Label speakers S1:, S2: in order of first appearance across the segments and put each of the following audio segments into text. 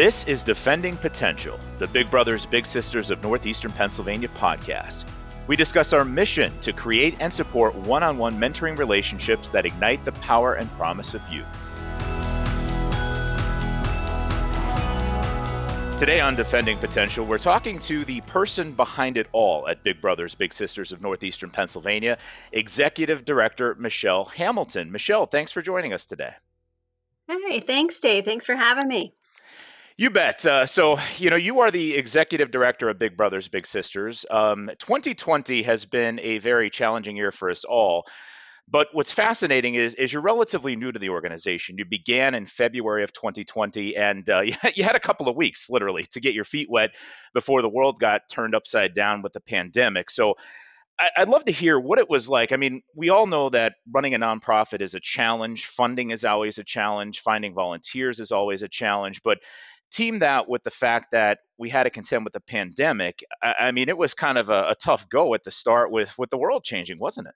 S1: This is Defending Potential, the Big Brothers Big Sisters of Northeastern Pennsylvania podcast. We discuss our mission to create and support one on one mentoring relationships that ignite the power and promise of youth. Today on Defending Potential, we're talking to the person behind it all at Big Brothers Big Sisters of Northeastern Pennsylvania, Executive Director Michelle Hamilton. Michelle, thanks for joining us today.
S2: Hey, thanks, Dave. Thanks for having me.
S1: You bet. Uh, so, you know, you are the executive director of Big Brothers Big Sisters. Um, 2020 has been a very challenging year for us all. But what's fascinating is, is you're relatively new to the organization. You began in February of 2020, and uh, you had a couple of weeks, literally, to get your feet wet before the world got turned upside down with the pandemic. So I'd love to hear what it was like. I mean, we all know that running a nonprofit is a challenge. Funding is always a challenge. Finding volunteers is always a challenge. But team that with the fact that we had to contend with the pandemic, I, I mean, it was kind of a, a tough go at the start with with the world changing, wasn't it?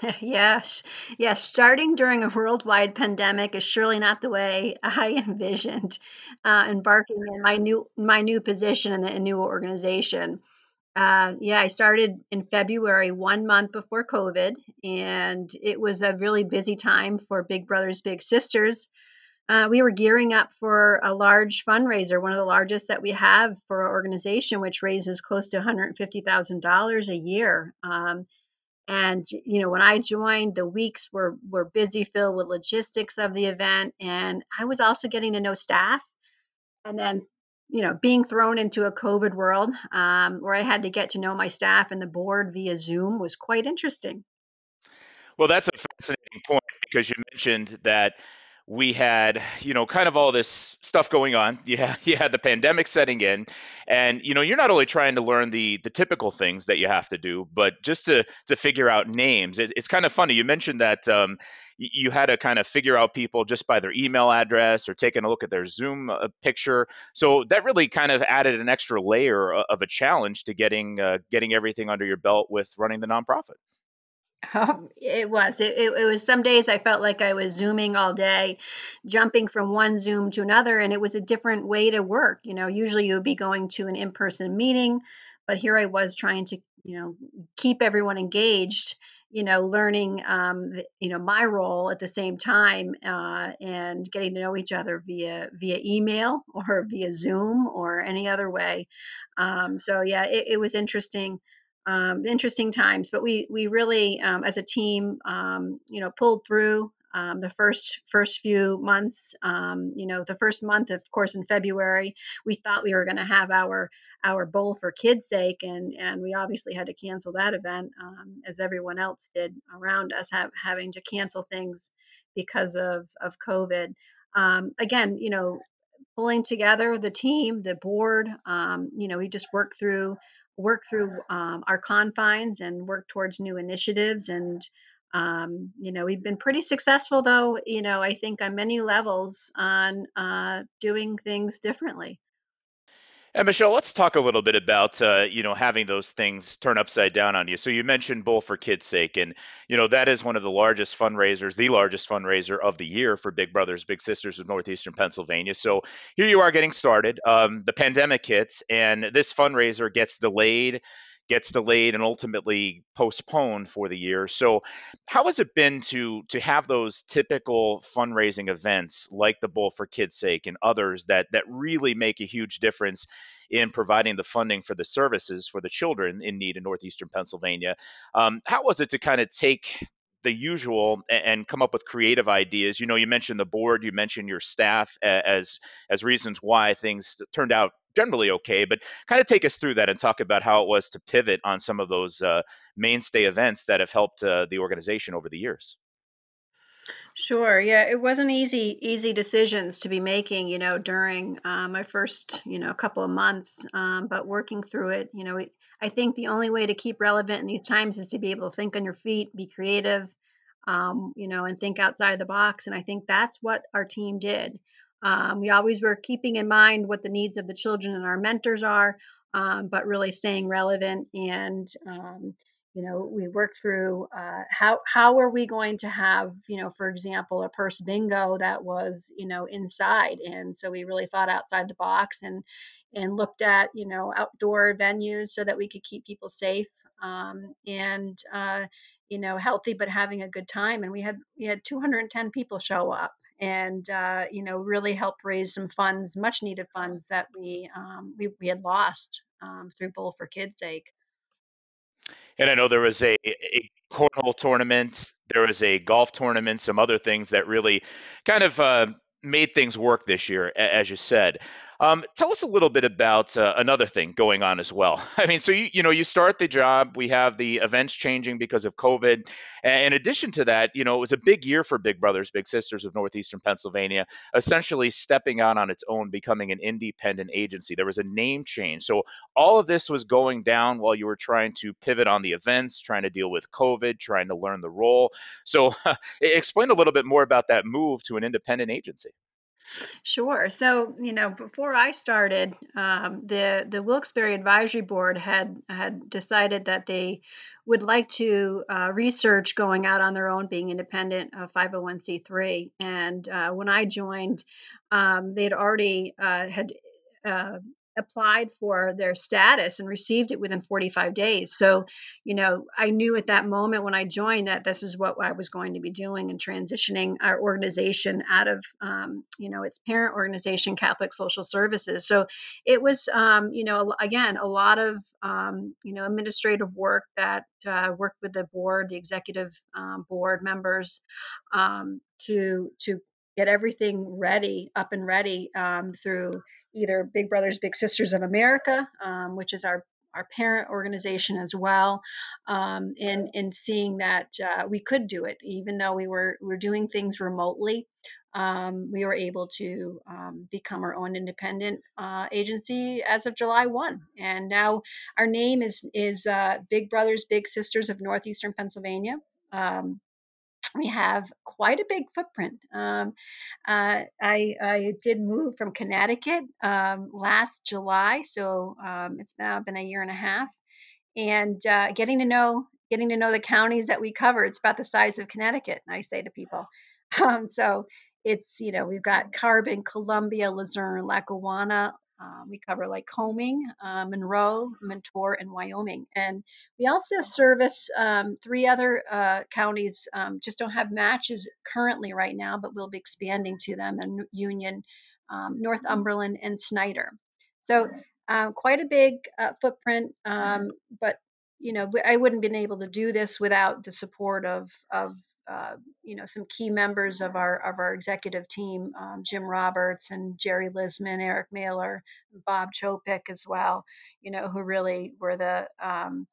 S2: Yes, yes. Starting during a worldwide pandemic is surely not the way I envisioned uh, embarking in my new my new position in the new organization. Uh, yeah, I started in February, one month before COVID, and it was a really busy time for Big Brothers Big Sisters. Uh, we were gearing up for a large fundraiser, one of the largest that we have for our organization, which raises close to $150,000 a year. Um, and you know, when I joined, the weeks were were busy, filled with logistics of the event, and I was also getting to know staff. And then, you know, being thrown into a COVID world um, where I had to get to know my staff and the board via Zoom was quite interesting.
S1: Well, that's a fascinating point because you mentioned that we had you know kind of all this stuff going on. You had, you had the pandemic setting in. And you know you're not only trying to learn the the typical things that you have to do but just to to figure out names. It, it's kind of funny you mentioned that um, you had to kind of figure out people just by their email address or taking a look at their zoom uh, picture. So that really kind of added an extra layer of a challenge to getting uh, getting everything under your belt with running the nonprofit
S2: Oh, it was. It, it, it, was some days I felt like I was zooming all day, jumping from one Zoom to another, and it was a different way to work. You know, usually you would be going to an in person meeting, but here I was trying to, you know, keep everyone engaged. You know, learning, um, you know, my role at the same time, uh, and getting to know each other via via email or via Zoom or any other way. Um, so yeah, it, it was interesting um, interesting times, but we we really, um, as a team, um, you know, pulled through um, the first first few months. Um, you know, the first month, of course, in February, we thought we were going to have our our bowl for kids' sake, and and we obviously had to cancel that event, um, as everyone else did around us, have, having to cancel things because of of COVID. again, you know, pulling together the team, the board. you know, we just worked through work through um, our confines and work towards new initiatives and um, you know we've been pretty successful though you know i think on many levels on uh, doing things differently
S1: and Michelle, let's talk a little bit about uh, you know having those things turn upside down on you. So you mentioned Bowl for Kids' Sake, and you know that is one of the largest fundraisers, the largest fundraiser of the year for Big Brothers Big Sisters of Northeastern Pennsylvania. So here you are getting started. Um, the pandemic hits, and this fundraiser gets delayed gets delayed and ultimately postponed for the year. So, how has it been to to have those typical fundraising events like the Bowl for Kids' Sake and others that that really make a huge difference in providing the funding for the services for the children in need in northeastern Pennsylvania? Um, how was it to kind of take the usual and come up with creative ideas you know you mentioned the board you mentioned your staff as as reasons why things turned out generally okay. But kind of take us through that and talk about how it was to pivot on some of those uh, mainstay events that have helped uh, the organization over the years.
S2: Sure. Yeah, it wasn't easy easy decisions to be making, you know, during uh, my first, you know, couple of months. Um, but working through it, you know, I think the only way to keep relevant in these times is to be able to think on your feet, be creative, um, you know, and think outside the box. And I think that's what our team did. Um, we always were keeping in mind what the needs of the children and our mentors are, um, but really staying relevant and um, you know, we worked through uh, how how are we going to have, you know, for example, a purse bingo that was, you know, inside, and so we really thought outside the box and and looked at, you know, outdoor venues so that we could keep people safe um, and uh, you know healthy, but having a good time. And we had we had 210 people show up, and uh, you know really help raise some funds, much needed funds that we um, we, we had lost um, through Bowl for Kids' sake.
S1: And I know there was a, a cornhole tournament, there was a golf tournament, some other things that really kind of uh, made things work this year, as you said. Um, tell us a little bit about uh, another thing going on as well. I mean, so you you know you start the job, we have the events changing because of COVID. And in addition to that, you know it was a big year for Big Brothers Big Sisters of Northeastern Pennsylvania, essentially stepping out on its own, becoming an independent agency. There was a name change, so all of this was going down while you were trying to pivot on the events, trying to deal with COVID, trying to learn the role. So explain a little bit more about that move to an independent agency.
S2: Sure. So, you know, before I started, um, the the Wilkes-Barre Advisory Board had had decided that they would like to uh, research going out on their own, being independent of 501c3. And uh, when I joined, um, they had already uh, had uh, applied for their status and received it within 45 days. So, you know, I knew at that moment when I joined that this is what I was going to be doing and transitioning our organization out of, um, you know, its parent organization, Catholic Social Services. So it was, um, you know, again, a lot of, um, you know, administrative work that uh, worked with the board, the executive um, board members um, to, to get everything ready, up and ready um, through either Big Brothers Big Sisters of America, um, which is our our parent organization as well, um, and seeing that uh, we could do it, even though we were we were doing things remotely. Um, we were able to um, become our own independent uh, agency as of July 1. And now our name is, is uh, Big Brothers Big Sisters of Northeastern Pennsylvania. Um, we have quite a big footprint. Um, uh, I, I, did move from Connecticut um, last July, so um, it's now been a year and a half, and uh, getting to know getting to know the counties that we cover. It's about the size of Connecticut. I say to people, um, so it's you know we've got Carbon, Columbia, Luzerne, Lackawanna, um, we cover Lycoming, uh, Monroe, Montour, and Wyoming. And we also service um, three other uh, counties, um, just don't have matches currently right now, but we'll be expanding to them in Union, um, Northumberland, and Snyder. So uh, quite a big uh, footprint, um, but you know, I wouldn't have been able to do this without the support of, of uh, you know some key members of our of our executive team, um, Jim Roberts and Jerry Lisman, Eric Mailer, Bob Chopik as well. You know who really were the um,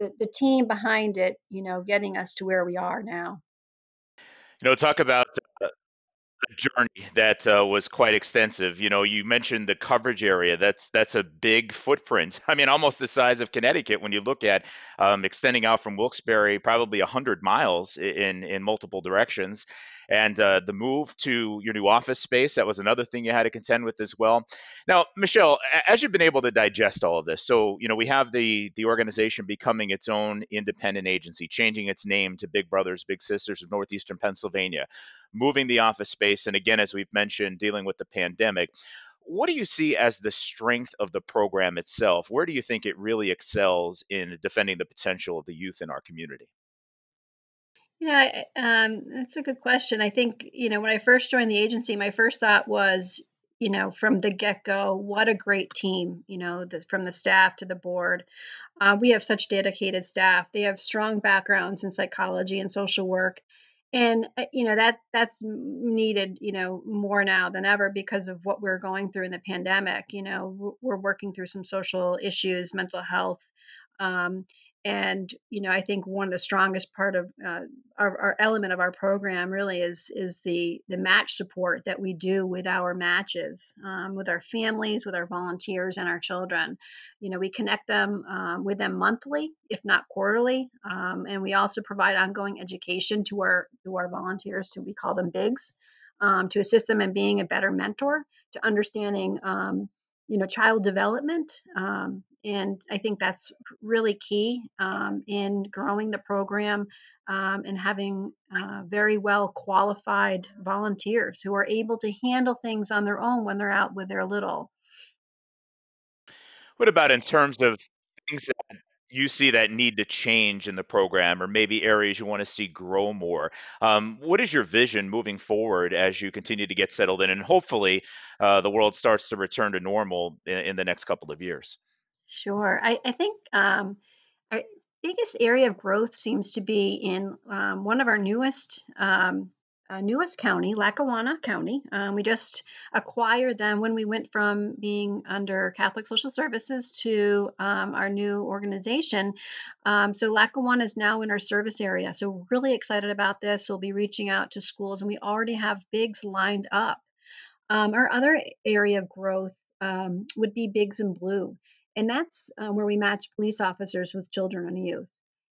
S2: the, the team behind it. You know, getting us to where we are now.
S1: You know, talk about uh, journey that uh, was quite extensive. You know, you mentioned the coverage area. That's that's a big footprint. I mean, almost the size of Connecticut when you look at um, extending out from Wilkes-Barre, probably hundred miles in in multiple directions. And uh, the move to your new office space, that was another thing you had to contend with as well. Now, Michelle, as you've been able to digest all of this, so, you know, we have the, the organization becoming its own independent agency, changing its name to Big Brothers, Big Sisters of Northeastern Pennsylvania, moving the office space, and again, as we've mentioned, dealing with the pandemic what do you see as the strength of the program itself? Where do you think it really excels in defending the potential of the youth in our community?
S2: Yeah, um, that's a good question. I think, you know, when I first joined the agency, my first thought was, you know, from the get go, what a great team, you know, the, from the staff to the board. Uh, we have such dedicated staff. They have strong backgrounds in psychology and social work. And uh, you know that that's needed, you know, more now than ever because of what we're going through in the pandemic. You know, we're working through some social issues, mental health, um, and you know i think one of the strongest part of uh, our, our, element of our program really is is the the match support that we do with our matches um, with our families with our volunteers and our children. You know we connect them um, with them monthly if not quarterly um, and we also provide ongoing education to our to our volunteers so we call them bigs um, to assist them in being a better mentor to understanding um, you know child development um, and I think that's really key um, in growing the program um, and having uh, very well qualified volunteers who are able to handle things on their own when they're out with their little.
S1: What about in terms of things that you see that need to change in the program or maybe areas you want to see grow more? Um, what is your vision moving forward as you continue to get settled in and hopefully uh, the world starts to return to normal in, in the next couple of years?
S2: Sure. I, I think um, our biggest area of growth seems to be in um, one of our newest um, uh, newest county, Lackawanna County. Um, we just acquired them when we went from being under Catholic Social Services to um, our new organization. Um, so Lackawanna is now in our service area. So really excited about this. We'll be reaching out to schools, and we already have bigs lined up. Our other area of growth would be Bigs in Blue. And that's uh, where we match police officers with children and youth.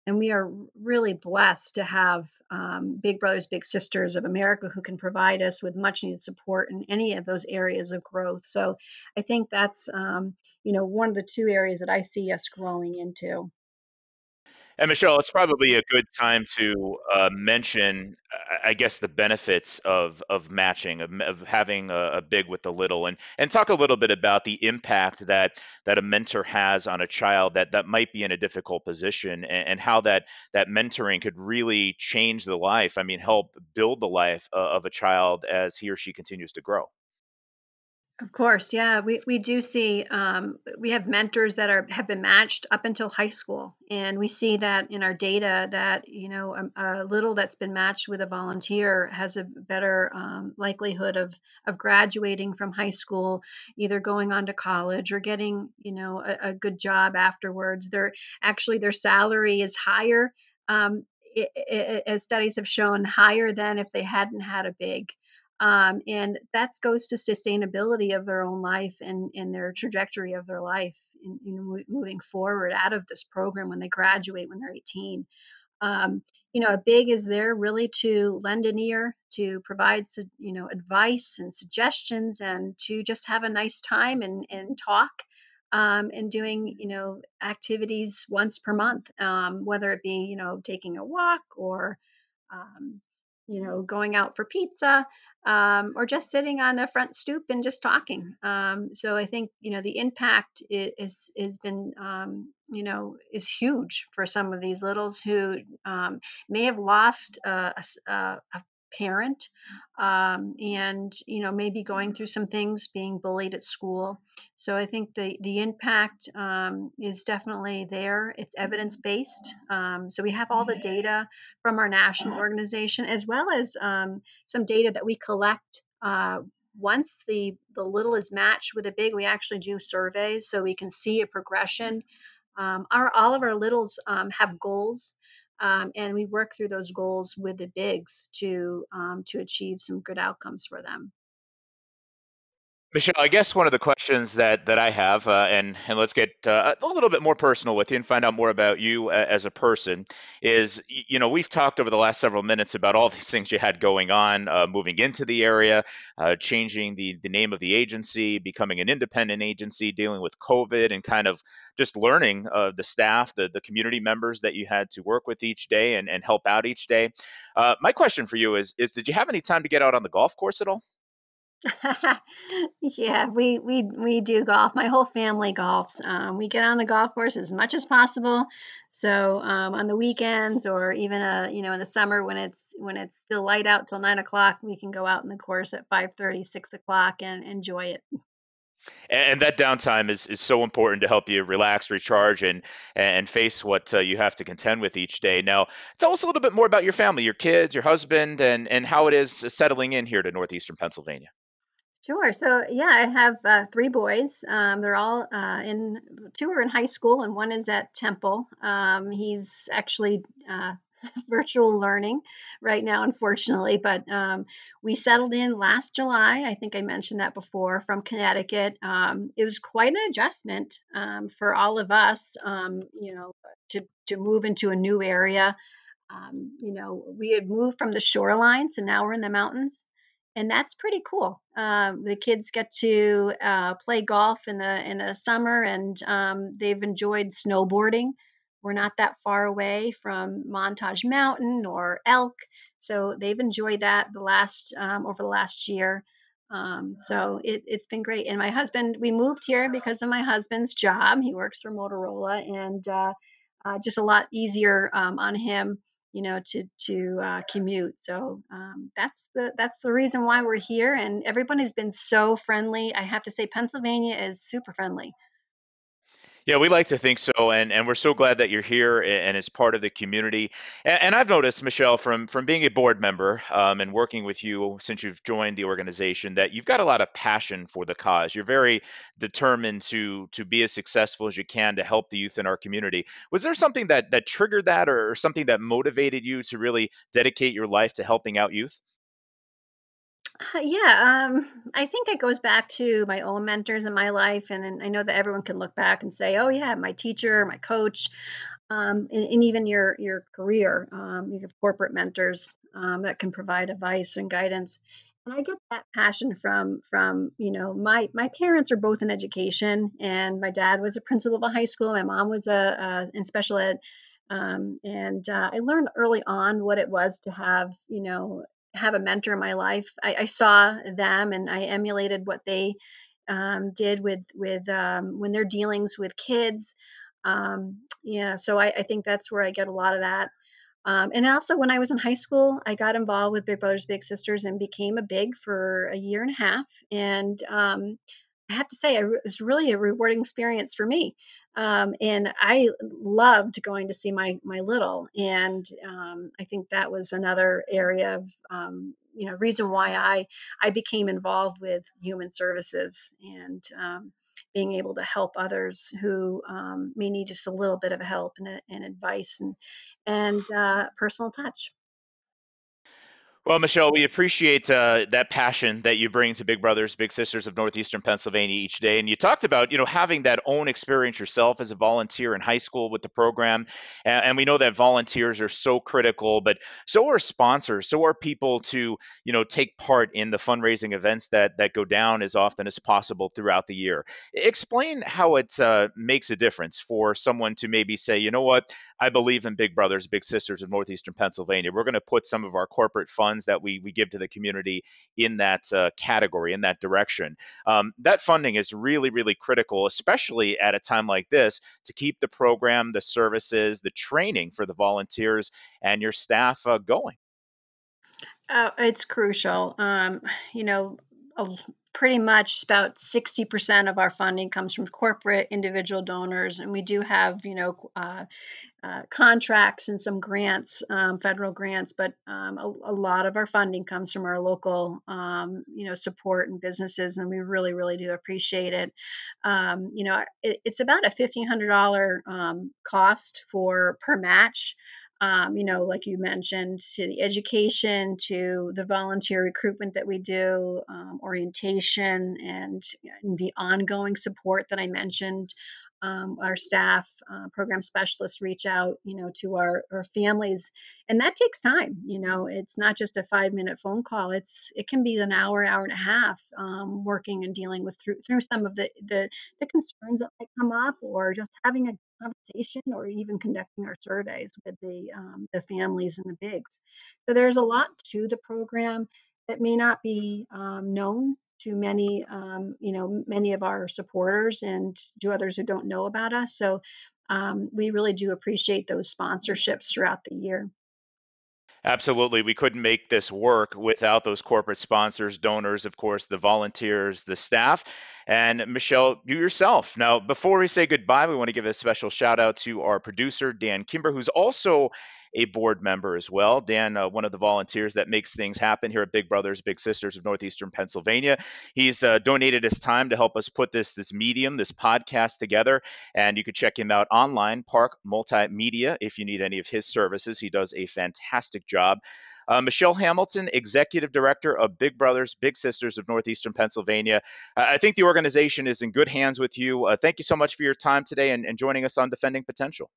S2: And we are really blessed to have um, Big Brothers, Big Sisters of America who can provide us with much needed support in any of those areas of growth. So I think that's, um, you know, one of the two areas that I see us growing into.
S1: And Michelle, it's probably a good time to uh, mention, I guess, the benefits of of matching, of, of having a, a, big with the little, and and talk a little bit about the impact that that a mentor has on a child that that might be in a difficult position, and, and how that that mentoring could really change the life. I mean, help build the life uh, of a child as he or she continues to grow.
S2: Of course, yeah, we, we do see um, we have mentors that are have been matched up until high school, and we see that in our data that you know a, a little that's been matched with a volunteer has a better um, likelihood of of graduating from high school, either going on to college or getting you know a, a good job afterwards. Their actually their salary is higher, um, it, it, as studies have shown, higher than if they hadn't had a big. Um, and that goes to sustainability of their own life and, and their trajectory of their life in, in moving forward out of this program when they graduate when they're 18 um, you know a big is there really to lend an ear to provide you know advice and suggestions and to just have a nice time and, and talk um, and doing you know activities once per month um, whether it be you know taking a walk or um, you know, going out for pizza, um, or just sitting on a front stoop and just talking. Um, so I think you know the impact is has been um, you know is huge for some of these littles who um, may have lost a, a, a parent um, and you know maybe going through some things being bullied at school. So i think the the impact um, is definitely there. It's evidence based um, so we have all the data from our national organization as well as um, some data that we collect uh, once the the little is matched with a big we actually do surveys so we can see a progression. Um, our all of our littles um, have goals um, and we work through those goals with the bigs to um, to achieve some good outcomes for them.
S1: Michelle, I guess one of the questions that that I have, uh, and and let's get uh, a little bit more personal with you and find out more about you uh, as a person, is you know we've talked over the last several minutes about all these things you had going on, uh, moving into the area, uh, changing the the name of the agency, becoming an independent agency, dealing with COVID, and kind of just learning uh, the staff, the the community members that you had to work with each day and and help out each day. my question for you is is did you have any time to get out on the golf course at all?
S2: yeah, we we we do golf. My whole family golfs. Um, we get on the golf course as much as possible. So um, on the weekends, or even uh, you know in the summer when it's when it's still light out till nine o'clock, we can go out in the course at 5:30, 6 o'clock, and enjoy it.
S1: And that downtime is, is so important to help you relax, recharge, and and face what uh, you have to contend with each day. Now, tell us a little bit more about your family, your kids, your husband, and and how it is settling in here to northeastern Pennsylvania.
S2: Sure. So yeah, I have uh, three boys. Um, they're all uh, in two are in high school, and one is at Temple. Um, he's actually uh, virtual learning right now, unfortunately. But um, we settled in last July. I think I mentioned that before from Connecticut. Um, it was quite an adjustment um, for all of us. Um, you know, to to move into a new area. you know, we had moved from the shoreline, so now we're in the mountains and that's pretty cool. Um, the kids get to uh, play golf in the in the summer, and um, they've enjoyed snowboarding. We're not that far away from Montage Mountain or Elk, so they've enjoyed that the last um, over the last year. Um, so it, has been great. And my husband, we moved here because of my husband's job. He works for Motorola, and uh, uh, just a lot easier um, on him you know, to to uh, commute. So um, that's the that's the reason why we're here. And everybody's been so friendly. I have to say, Pennsylvania is super friendly.
S1: Yeah, we like to think so, and and we're so glad that you're here and as part of the community. And, and I've noticed, Michelle, from from being a board member um, and working with you since you've joined the organization, that you've got a lot of passion for the cause. You're very determined to to be as successful as you can to help the youth in our community. Was there something that that triggered that, or something that motivated you to really dedicate your life to helping out youth?
S2: Uh, yeah, um, I think it goes back to my own mentors in my life, and, and I know that everyone can look back and say, "Oh yeah, my teacher, my coach," um, and, and, even your your career. Um, you have corporate mentors um, that can provide advice and guidance, and I get that passion from from you know my my parents are both in education, and my dad was a principal of a high school, my mom was a, a in special ed. Um, and uh, I learned early on what it was to have, you know, have a mentor in my life. I, I saw them and I emulated what they um, did with with um, when they're dealings with kids. Um, yeah, so I, I, think that's where I get a lot of that. Um, and also, when I was in high school, I got involved with Big Brothers Big Sisters and became a big for a year and a half. And um, I have to say, it was really a rewarding experience for me. Um, and I loved going to see my my little, and um, I think that was another area of um, you know reason why I I became involved with human services and um, being able to help others who um, may need just a little bit of help and, and advice and and uh, personal touch.
S1: Well, Michelle, we appreciate uh, that passion that you bring to Big Brothers Big Sisters of Northeastern Pennsylvania each day. And you talked about, you know, having that own experience yourself as a volunteer in high school with the program. And, and, we know that volunteers are so critical, but so are sponsors. So are people to, you know, take part in the fundraising events that that go down as often as possible throughout the year. Explain how it uh, makes a difference for someone to maybe say, you know what, I believe in Big Brothers Big Sisters of Northeastern Pennsylvania. We're going to put some of our corporate funds funds that we we give to the community in that uh, category in that direction. Um, that funding is really really critical, especially at a time like this, to keep the program, the services, the training for the volunteers and your staff uh, going.
S2: Uh, it's crucial. Um, you know, pretty much about 60% of our funding comes from corporate individual donors and we do have you know uh, uh, contracts and some grants um, federal grants but um, a, a, lot of our funding comes from our local um, you know support and businesses and we really really do appreciate it. Um, you know it, it's about a $1500 um, cost for per match. Um, you know, like you mentioned, to the education, to the volunteer recruitment that we do, orientation, and the ongoing support that I mentioned um, our staff, uh, program specialists reach out, you know, to our, our families, and that takes time. You know, it's not just a five minute phone call. It's it can be an hour, hour and a half um, working and dealing with through through some of the, the the concerns that might come up, or just having a conversation, or even conducting our surveys with the um, the families and the bigs. So there's a lot to the program that may not be um, known to many, um, you know, many of our supporters and to others who don't know about us. So um, we really do appreciate those sponsorships throughout the year.
S1: Absolutely. We couldn't make this work without those corporate sponsors, donors, of course, the volunteers, the staff, and Michelle, you yourself. Now, before we say goodbye, we want to give a special shout out to our producer, Dan Kimber, who's also a board member as well. Dan, uh, one of the volunteers that makes things happen here at Big Brothers Big Sisters of Northeastern Pennsylvania. He's uh, donated his time to help us put this this medium, this podcast together, and you can check him out online, Park Multimedia, if you need any of his services. He does a fantastic job. Uh, Michelle Hamilton, Executive Director of Big Brothers Big Sisters of Northeastern Pennsylvania. I think the organization is in good hands with you. Uh, thank you so much for your time today and, and joining us on Defending Potential.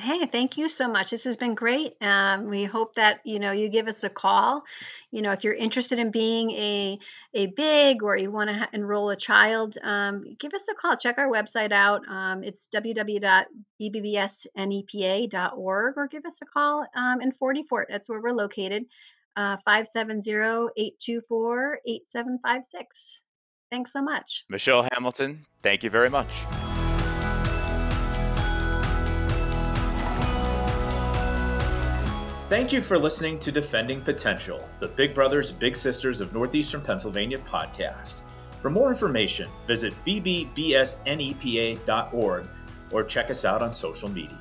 S2: Hey, thank you so much. This has been great. Um, we hope that you know you give us a call. You know, if you're interested in being a a big or you want to ha- enroll a child, um, give us a call. Check our website out. Um, it's www.bbbsnepa.org or give us a call um, in Forty Fort. That's where we're located. Uh, 570-824-8756. Thanks so much.
S3: Michelle Hamilton, thank you very much.
S1: Thank you for listening to Defending Potential, the Big Brothers Big Sisters of Northeastern Pennsylvania podcast. For more information, visit bbbsnepa.org or check us out on social media.